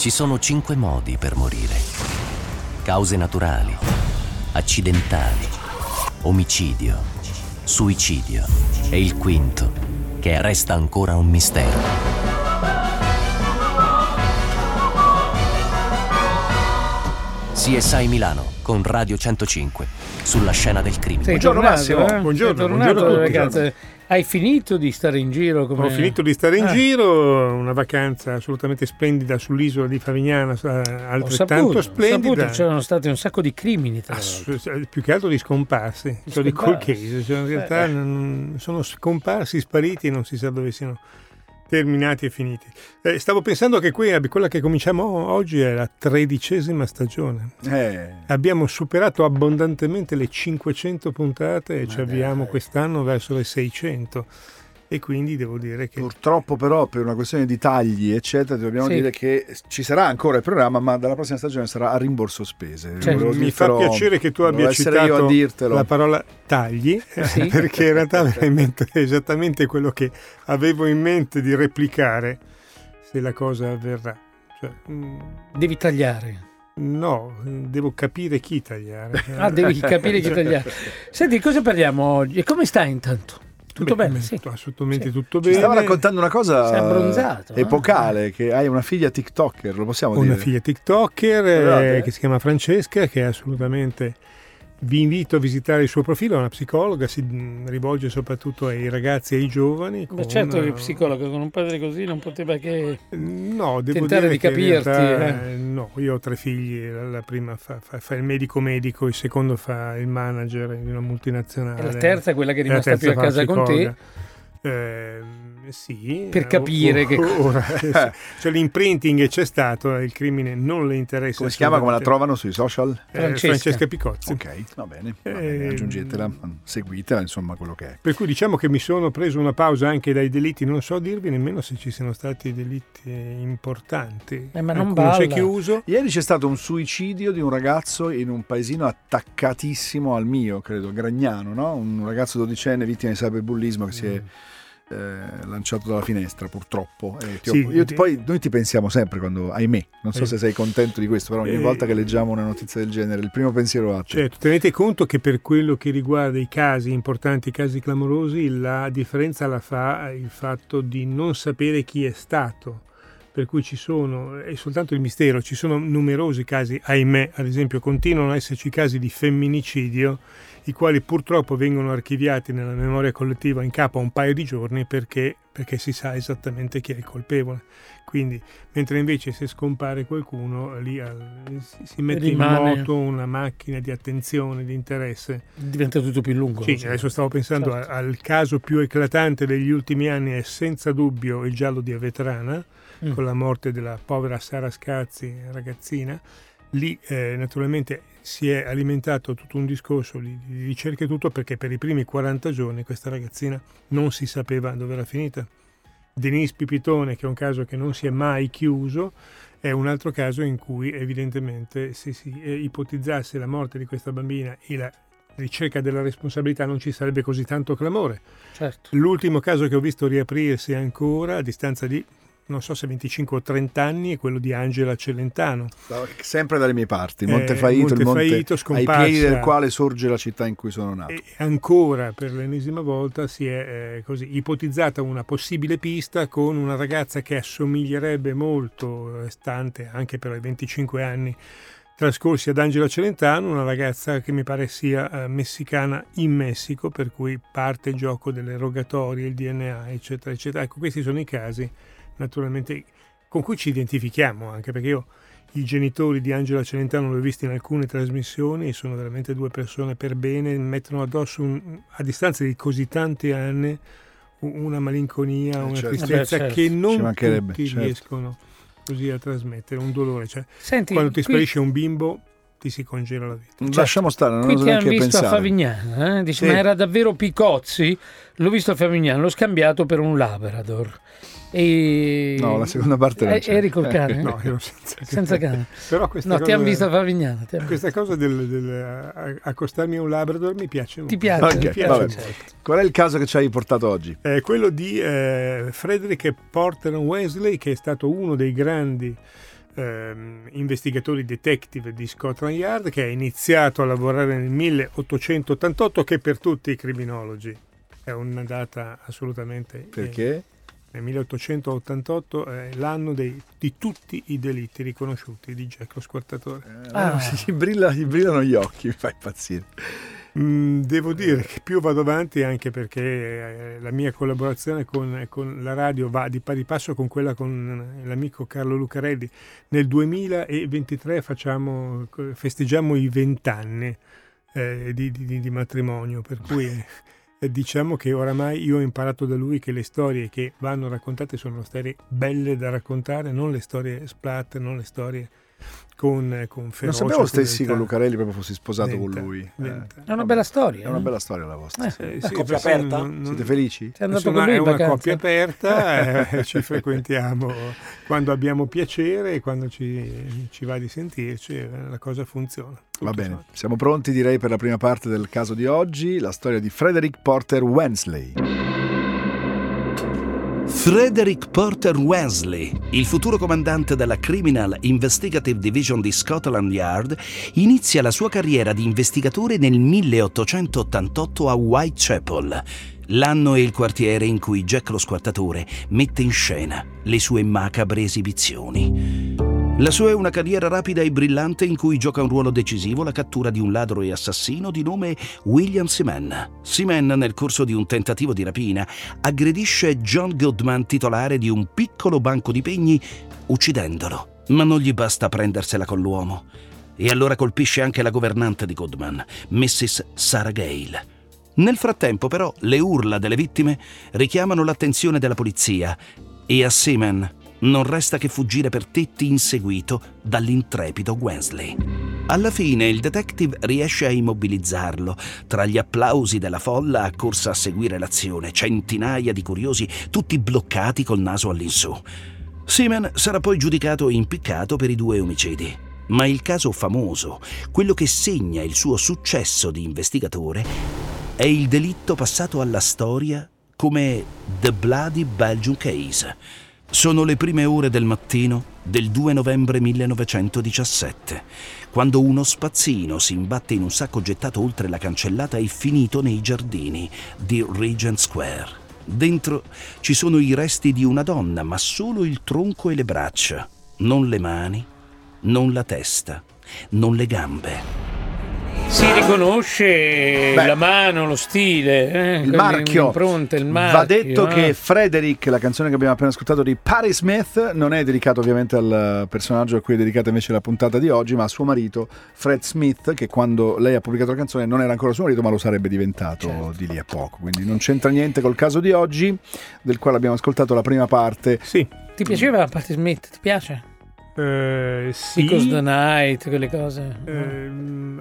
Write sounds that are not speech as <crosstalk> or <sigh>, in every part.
Ci sono cinque modi per morire. Cause naturali, accidentali, omicidio, suicidio e il quinto, che resta ancora un mistero. CSI Milano con Radio 105 sulla scena del crimine. Sei Buongiorno, tornato, Massimo. eh? Buongiorno, tornato, buongiorno a tutti. ragazze. Hai finito di stare in giro? Come... Ho finito di stare in Ah. giro, una vacanza assolutamente splendida sull'isola di Favignana, eh, Ho altrettanto saputo, ho splendida. saputo, c'erano stati un sacco di crimini tra. Ass- più che altro di scomparsi, cioè di cold scomparsi. case, cioè in realtà Eh. sono scomparsi, spariti e non si sa dove siano terminati e finiti. Eh, stavo pensando che qui, eh, quella che cominciamo oggi è la tredicesima stagione. Eh, Abbiamo superato abbondantemente le 500 puntate e ci Ma avviamo dai. quest'anno verso le 600 e quindi devo dire che purtroppo però per una questione di tagli eccetera dobbiamo Sì. dire che ci sarà ancora il programma ma dalla prossima stagione sarà a rimborso spese. Volevo mi fa piacere che tu abbia essere io a citato dirtelo. la parola tagli <laughs> Sì. <laughs> perché in realtà aveva in mente esattamente quello che avevo in mente di replicare se la cosa avverrà. Cioè, mm, Devi tagliare. no, devo capire chi tagliare. Ah, devi capire chi <laughs> tagliare. Senti, cosa parliamo oggi? E come stai intanto? Tutto Beh, bene? Sì. Assolutamente Sì. tutto Ci bene. stava raccontando una cosa eh? epocale che hai una figlia TikToker, lo possiamo Ho una dire? figlia TikToker eh, che si chiama Francesca, che è assolutamente. Vi invito a visitare il suo profilo, è una psicologa, si mm, rivolge soprattutto ai ragazzi e ai giovani. Con- certo che il psicologo con un padre così non poteva che... No, devo Tentare dire di capirti, realtà, eh. eh, no, io ho tre figli, la, prima fa, fa- fa il medico medico, il secondo fa il manager di una multinazionale. E la terza è quella che è rimasta più a casa con te. Ehm, sì, Per eh, capire o- che ora, cioè l'imprinting c'è stato, il crimine non le interessa. Come si chiama? Come la trovano sui social? Eh, Francesca. Francesca Picozzi. Ok, va bene, va Eh, bene, aggiungetela, seguitela, insomma quello che è. Per cui diciamo che mi sono preso una pausa anche dai delitti, non so dirvi nemmeno se ci siano stati delitti importanti. Eh, ma non Alcuno si è balla. chiuso. Ieri c'è stato un suicidio di un ragazzo in un paesino attaccatissimo al mio, credo, Gragnano, no? un ragazzo dodicenne vittima di cyberbullismo che si è eh, lanciato dalla finestra purtroppo. E ho- Sì, io- ti- poi noi ti pensiamo sempre quando, ahimè, non so Eh. se sei contento di questo, però ogni Eh. volta che leggiamo una notizia del genere il primo pensiero a te. Certo, tenete conto che per quello che riguarda i casi importanti, i casi clamorosi, la differenza la fa il fatto di non sapere chi è stato. Per cui ci sono, è soltanto il mistero, ci sono numerosi casi, ahimè, ad esempio, continuano ad esserci casi di femminicidio, i quali purtroppo vengono archiviati nella memoria collettiva in capo a un paio di giorni perché, perché si sa esattamente chi è il colpevole. Quindi, mentre invece se scompare qualcuno, lì al- si, mette Rimane. in moto una macchina di attenzione, di interesse. Diventa tutto più lungo. Sì, adesso stavo pensando Certo. al caso più eclatante degli ultimi anni, è senza dubbio il giallo di Avetrana, Mm. con la morte della povera Sara Scazzi, ragazzina. Lì eh, naturalmente si è alimentato tutto un discorso di, di ricerche e tutto perché per i primi 40 giorni questa ragazzina non si sapeva dove era finita. Denise Pipitone, che è un caso che non si è mai chiuso, è un altro caso in cui evidentemente se si eh, ipotizzasse la morte di questa bambina e la ricerca della responsabilità non ci sarebbe così tanto clamore. Certo. L'ultimo caso che ho visto riaprirsi ancora a distanza di non so se 25 o 30 anni è quello di Angela Celentano. Sempre dalle mie parti, Eh, Montefaito, il monte Montefaito, ai scomparsa. piedi del quale sorge la città in cui sono nato. E ancora per l'ennesima volta si è eh, così, ipotizzata una possibile pista con una ragazza che assomiglierebbe molto, eh, stante anche per i 25 anni trascorsi ad Angela Celentano, una ragazza che mi pare sia eh, messicana in Messico, per cui parte il gioco delle rogatorie, il DNA, eccetera, eccetera. Ecco, questi sono i casi naturalmente con cui ci identifichiamo anche perché io i genitori di Angela Celentano li ho visti in alcune trasmissioni e sono veramente due persone per bene, mettono addosso un- a distanza di così tanti anni una malinconia, una certo. tristezza Eh certo. che non tutti certo. riescono così a trasmettere, un dolore. Cioè, Senti, quando ti qui- sparisce un bimbo ti si congela la vita. Lasciamo stare, non Qui oso ti hanno neanche visto a pensare. Favignana, eh? Dici, Sì. ma era davvero Picozzi? L'ho visto a Favignana, l'ho scambiato per un Labrador. E... No, la seconda parte non Eh, c'è. Eri col cane? No, ero senza, Senza cane. Però questa No, cosa, ti hanno visto a Favignana. ti questa cosa del, del- a- accostarmi a un Labrador mi piace Ti molto. piace? Ok, Ti piace? vabbè. Certo. Qual è il caso che ci hai portato oggi? è quello di eh, Frederick Porter Wesley, che è stato uno dei grandi ehm, investigatori detective di Scotland Yard che ha iniziato a lavorare nel 1888 che per tutti i criminologi è una data assolutamente... Perché? Nel 1888 è l'anno dei, di tutti i delitti riconosciuti di Jack lo squartatore. Eh, ah. gli, brilla, gli brillano gli occhi, <laughs> mi fa impazzire. Mm, devo dire che più vado avanti anche perché eh, la mia collaborazione con, con, la radio va di pari passo con quella con l'amico Carlo Lucarelli. Nel 2023 facciamo, festeggiamo i vent'anni eh, di, di, di, matrimonio, per cui eh, <laughs> diciamo che oramai io ho imparato da lui che le storie che vanno raccontate sono storie belle da raccontare, non le storie splatter, non le storie con, con ferocia. Non sapevo stessi con Lucarelli proprio fossi sposato venta, con lui. Venta. Eh, è una bella storia. È una bella storia la vostra. Eh, sì, una sì, coppia aperta? Non, non, Siete felici? Con lui è una coppia aperta, <laughs> eh, ci frequentiamo quando abbiamo piacere e quando ci, ci va di sentirci, eh, la cosa funziona. Va bene, fatto. siamo pronti direi per la prima parte del caso di oggi, la storia di Frederick Porter Wensley. Frederick Porter Wesley, il futuro comandante della Criminal Investigative Division di Scotland Yard, inizia la sua carriera di investigatore nel 1888 a Whitechapel, l'anno e il quartiere in cui Jack lo squartatore mette in scena le sue macabre esibizioni. La sua è una carriera rapida e brillante in cui gioca un ruolo decisivo la cattura di un ladro e assassino di nome William Seaman. Seaman, nel corso di un tentativo di rapina, aggredisce John Goodman, titolare di un piccolo banco di pegni, uccidendolo. Ma non gli basta prendersela con l'uomo. E allora colpisce anche la governante di Goodman, Mrs. Sarah Gale. Nel frattempo, però, le urla delle vittime richiamano l'attenzione della polizia e a Seaman non resta che fuggire per tetti inseguito dall'intrepido Wesley. Alla fine il detective riesce a immobilizzarlo. Tra gli applausi della folla accorsa a seguire l'azione, centinaia di curiosi, tutti bloccati col naso all'insù. Seaman sarà poi giudicato e impiccato per i due omicidi. Ma il caso famoso, quello che segna il suo successo di investigatore, è il delitto passato alla storia come The Bloody Belgian Case sono le prime ore del mattino del 2 novembre 1917, quando uno spazzino si imbatte in un sacco gettato oltre la cancellata e finito nei giardini di Regent Square. Dentro ci sono i resti di una donna, ma solo il tronco e le braccia, non le mani, non la testa, non le gambe. Si riconosce Beh, la mano, lo stile, eh? il, marchio. il marchio. Va detto eh? che Frederick, la canzone che abbiamo appena ascoltato di Patti Smith, non è dedicata ovviamente al personaggio a cui è dedicata invece la puntata di oggi, ma a suo marito Fred Smith, che quando lei ha pubblicato la canzone non era ancora suo marito, ma lo sarebbe diventato certo. di lì a poco. Quindi non c'entra niente col caso di oggi, del quale abbiamo ascoltato la prima parte. Sì. Ti piaceva Patti Smith? Ti piace? Eh, sì. Because the Night, quelle cose. Eh,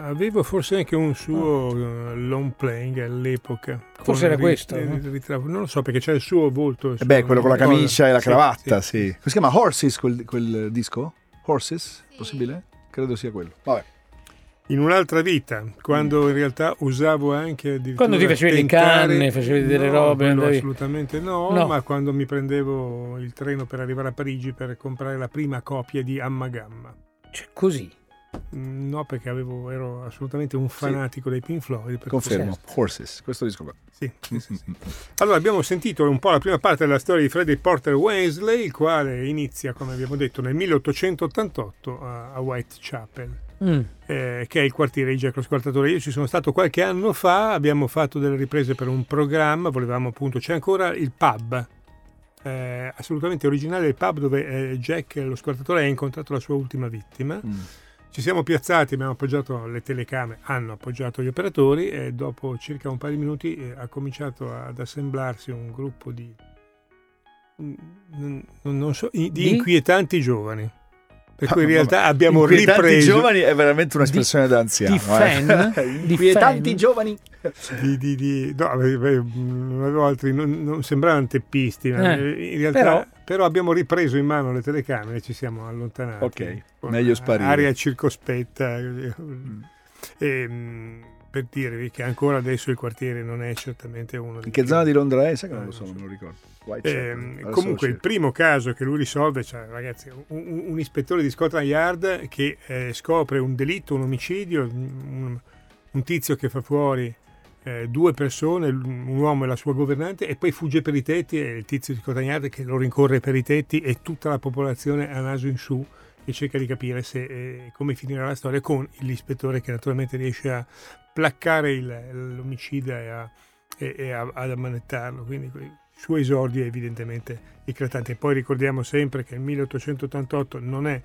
avevo forse anche un suo oh. long playing all'epoca. Forse era questo. Rit- no? Non lo so perché c'è il suo volto. Il eh beh, quello con la camicia e la cravatta, sì. sì. Come si chiama Horses quel, quel disco? Horses? Possibile? Credo sia quello. Vabbè in un'altra vita, quando in realtà usavo anche Quando ti facevi le canne, facevi delle no, robe? Andavi... Assolutamente no, no, ma quando mi prendevo il treno per arrivare a Parigi per comprare la prima copia di Amma Gamma. Cioè, così? Mm, no, perché avevo, ero assolutamente un fanatico sì. dei Pink Floyd. Confermo, certo. Horses, questo disco qua. Sì, sì, sì, sì. Allora, abbiamo sentito un po' la prima parte della storia di Frederick Porter Wesley, il quale inizia, come abbiamo detto, nel 1888 a, a Whitechapel mm. eh, che è il quartiere di Jack lo Squartatore. Io ci sono stato qualche anno fa, abbiamo fatto delle riprese per un programma, volevamo appunto, c'è ancora il pub, eh, assolutamente originale, il pub dove eh, Jack lo Squartatore ha incontrato la sua ultima vittima. Mm. Ci siamo piazzati, abbiamo appoggiato le telecamere, hanno appoggiato gli operatori e dopo circa un paio di minuti eh, ha cominciato ad assemblarsi un gruppo di, non so, di inquietanti giovani. Per cui in realtà abbiamo ripreso. giovani è veramente un'espressione di, da anziano. Di fan? Eh. <laughs> Inquietanti giovani. Di, di, di, no, non avevo altri, non, non sembravano teppisti, eh, in realtà, però, però, abbiamo ripreso in mano le telecamere e ci siamo allontanati. Ok, meglio sparire. Aria circospetta. Mm. E, ehm, per dirvi che ancora adesso il quartiere non è certamente uno In che zona di Londra è? Sai che non Eh, lo so, non non so. me lo ricordo. Eh, comunque il primo caso che lui risolve, cioè, ragazzi, un, un- un ispettore di Scotland Yard che eh, scopre un delitto, un omicidio, un, un tizio che fa fuori eh, due persone, un uomo e la sua governante, e poi fugge per i tetti e il tizio di Scotland Yard che lo rincorre per i tetti e tutta la popolazione a naso in su e cerca di capire se, eh, come finirà la storia con l'ispettore che naturalmente riesce a placcare il- l'omicida e, a, e- e a- ad ammanettarlo. Quindi il suo esordio è evidentemente eclatante. Poi ricordiamo sempre che il 1888 non è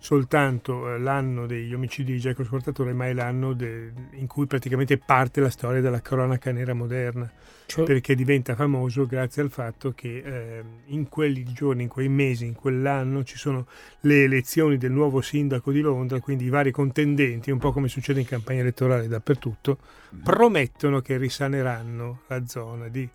soltanto eh, l'anno degli omicidi di Jack lo Scortatore, ma è l'anno de- in cui praticamente parte la storia della cronaca nera moderna Cioè, perché diventa famoso grazie al fatto che eh, in quei giorni, in quei mesi, in quell'anno ci sono le elezioni del nuovo sindaco di Londra, quindi i vari contendenti, un po' come succede in campagna elettorale dappertutto, promettono che risaneranno la zona di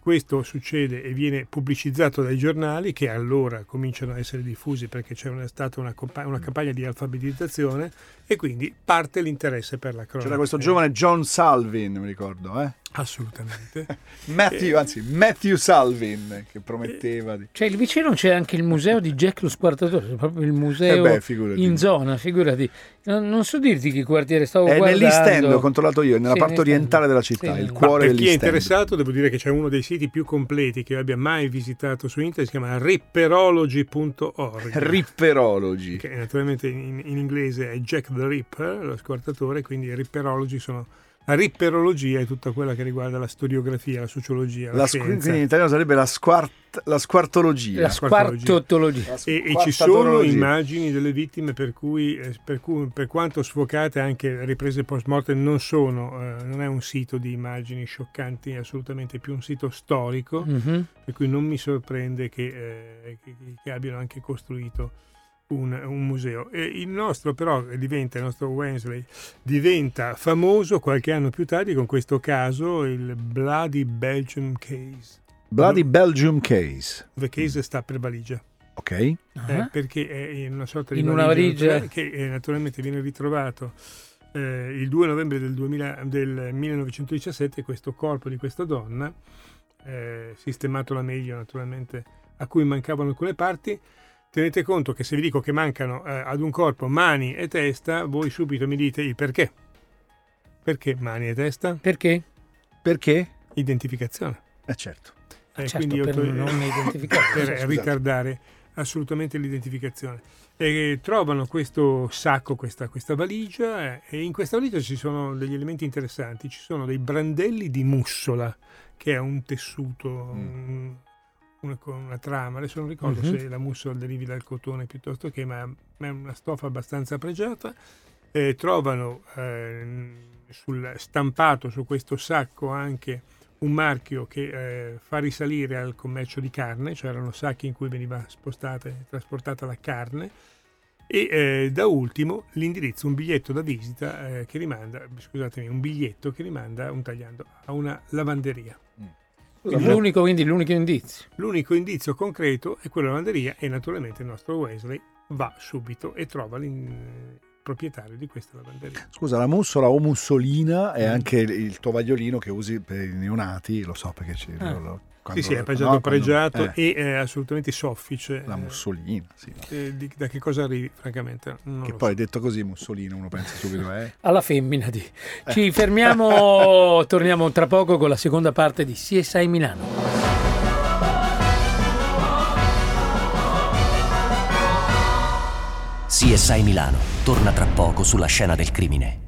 questo succede e viene pubblicizzato dai giornali che allora cominciano a essere diffusi perché c'è una- stata una, una campagna di alfabetizzazione e quindi parte l'interesse per la cronaca. C'era questo giovane John Salvin, mi ricordo, eh? Assolutamente. <laughs> Matthew, anzi, Matthew Salvin, che prometteva di... cioè, lì vicino c'è anche il museo di Jack lo Squartatore, proprio il museo Eh beh, in zona, figurati. Non, non so dirti che quartiere stavo È guardando. nell'East End, ho controllato io, nella Sì, parte orientale della città, Sì, il cuore per chi è interessato, devo dire che c'è uno dei siti più completi che io abbia mai visitato su internet, si chiama ripperology.org. Ripperology. che naturalmente in, in inglese è Jack the Ripper, lo squartatore, quindi i ripperologi sono la ripperologia è tutta quella che riguarda la storiografia, la sociologia, la, La scienza. quindi in italiano sarebbe la, squart- la squartologia. La squartologia. E, e ci sono immagini delle vittime per cui, eh, per, cui- per quanto sfocate anche riprese post mortem non sono, eh, non è un sito di immagini scioccanti, è assolutamente più un sito storico, Mhm. per cui non mi sorprende che, eh, che- che abbiano anche costruito un, un museo. E il nostro però diventa, il nostro Wensley diventa famoso qualche anno più tardi con questo caso, il Bloody Belgium Case. Bloody Belgium Case. The case sta per valigia. Ok. eh, Ah. perché è in una sorta di In una valigia. che eh, naturalmente viene ritrovato eh, il 2 novembre del, 2000 del 1917 questo corpo di questa donna eh, sistemato la meglio naturalmente a cui mancavano alcune parti tenete conto che se vi dico che mancano eh, ad un corpo mani e testa voi subito mi dite il perché perché mani e testa? Perché? Perché? identificazione Eh certo. Eh, certo, quindi io per to- non <laughs> identificare. per Scusate. ritardare assolutamente l'identificazione. E trovano questo sacco, questa, questa valigia, eh, e in questa valigia ci sono degli elementi interessanti. Ci sono dei brandelli di mussola, che è un tessuto, un- una, con una trama. Adesso non ricordo Mhm. se la mussola derivi dal cotone piuttosto che, ma ma è una stoffa abbastanza pregiata. Eh, trovano ehm, sul, stampato su questo sacco anche un marchio che eh, fa risalire al commercio di carne, cioè erano sacchi in cui veniva spostata e trasportata la carne, e eh, da ultimo l'indirizzo, un biglietto da visita eh, che rimanda, scusatemi, un biglietto che rimanda, un tagliando, a una lavanderia. Quindi L'unico, quindi l'unico indizio. L'unico indizio concreto è quella lavanderia e naturalmente il nostro Wesley va subito e trova l'in- il proprietario di questa lavanderia. Scusa, la mussola o mussolina Mm. è anche il, tovagliolino che usi per i neonati, lo so perché ci, Ah. lo- Sì, sì, è no, pregiato, quando- pregiato eh, e è assolutamente soffice. La Eh, mussolina, sì. eh, di- da che cosa arrivi, francamente? Non Che poi so. detto così, mussolino, uno pensa subito, eh. <laughs> Alla femmina di. Ci fermiamo, torniamo tra poco con la seconda parte di CSI Milano. CSI Milano torna tra poco sulla scena del crimine.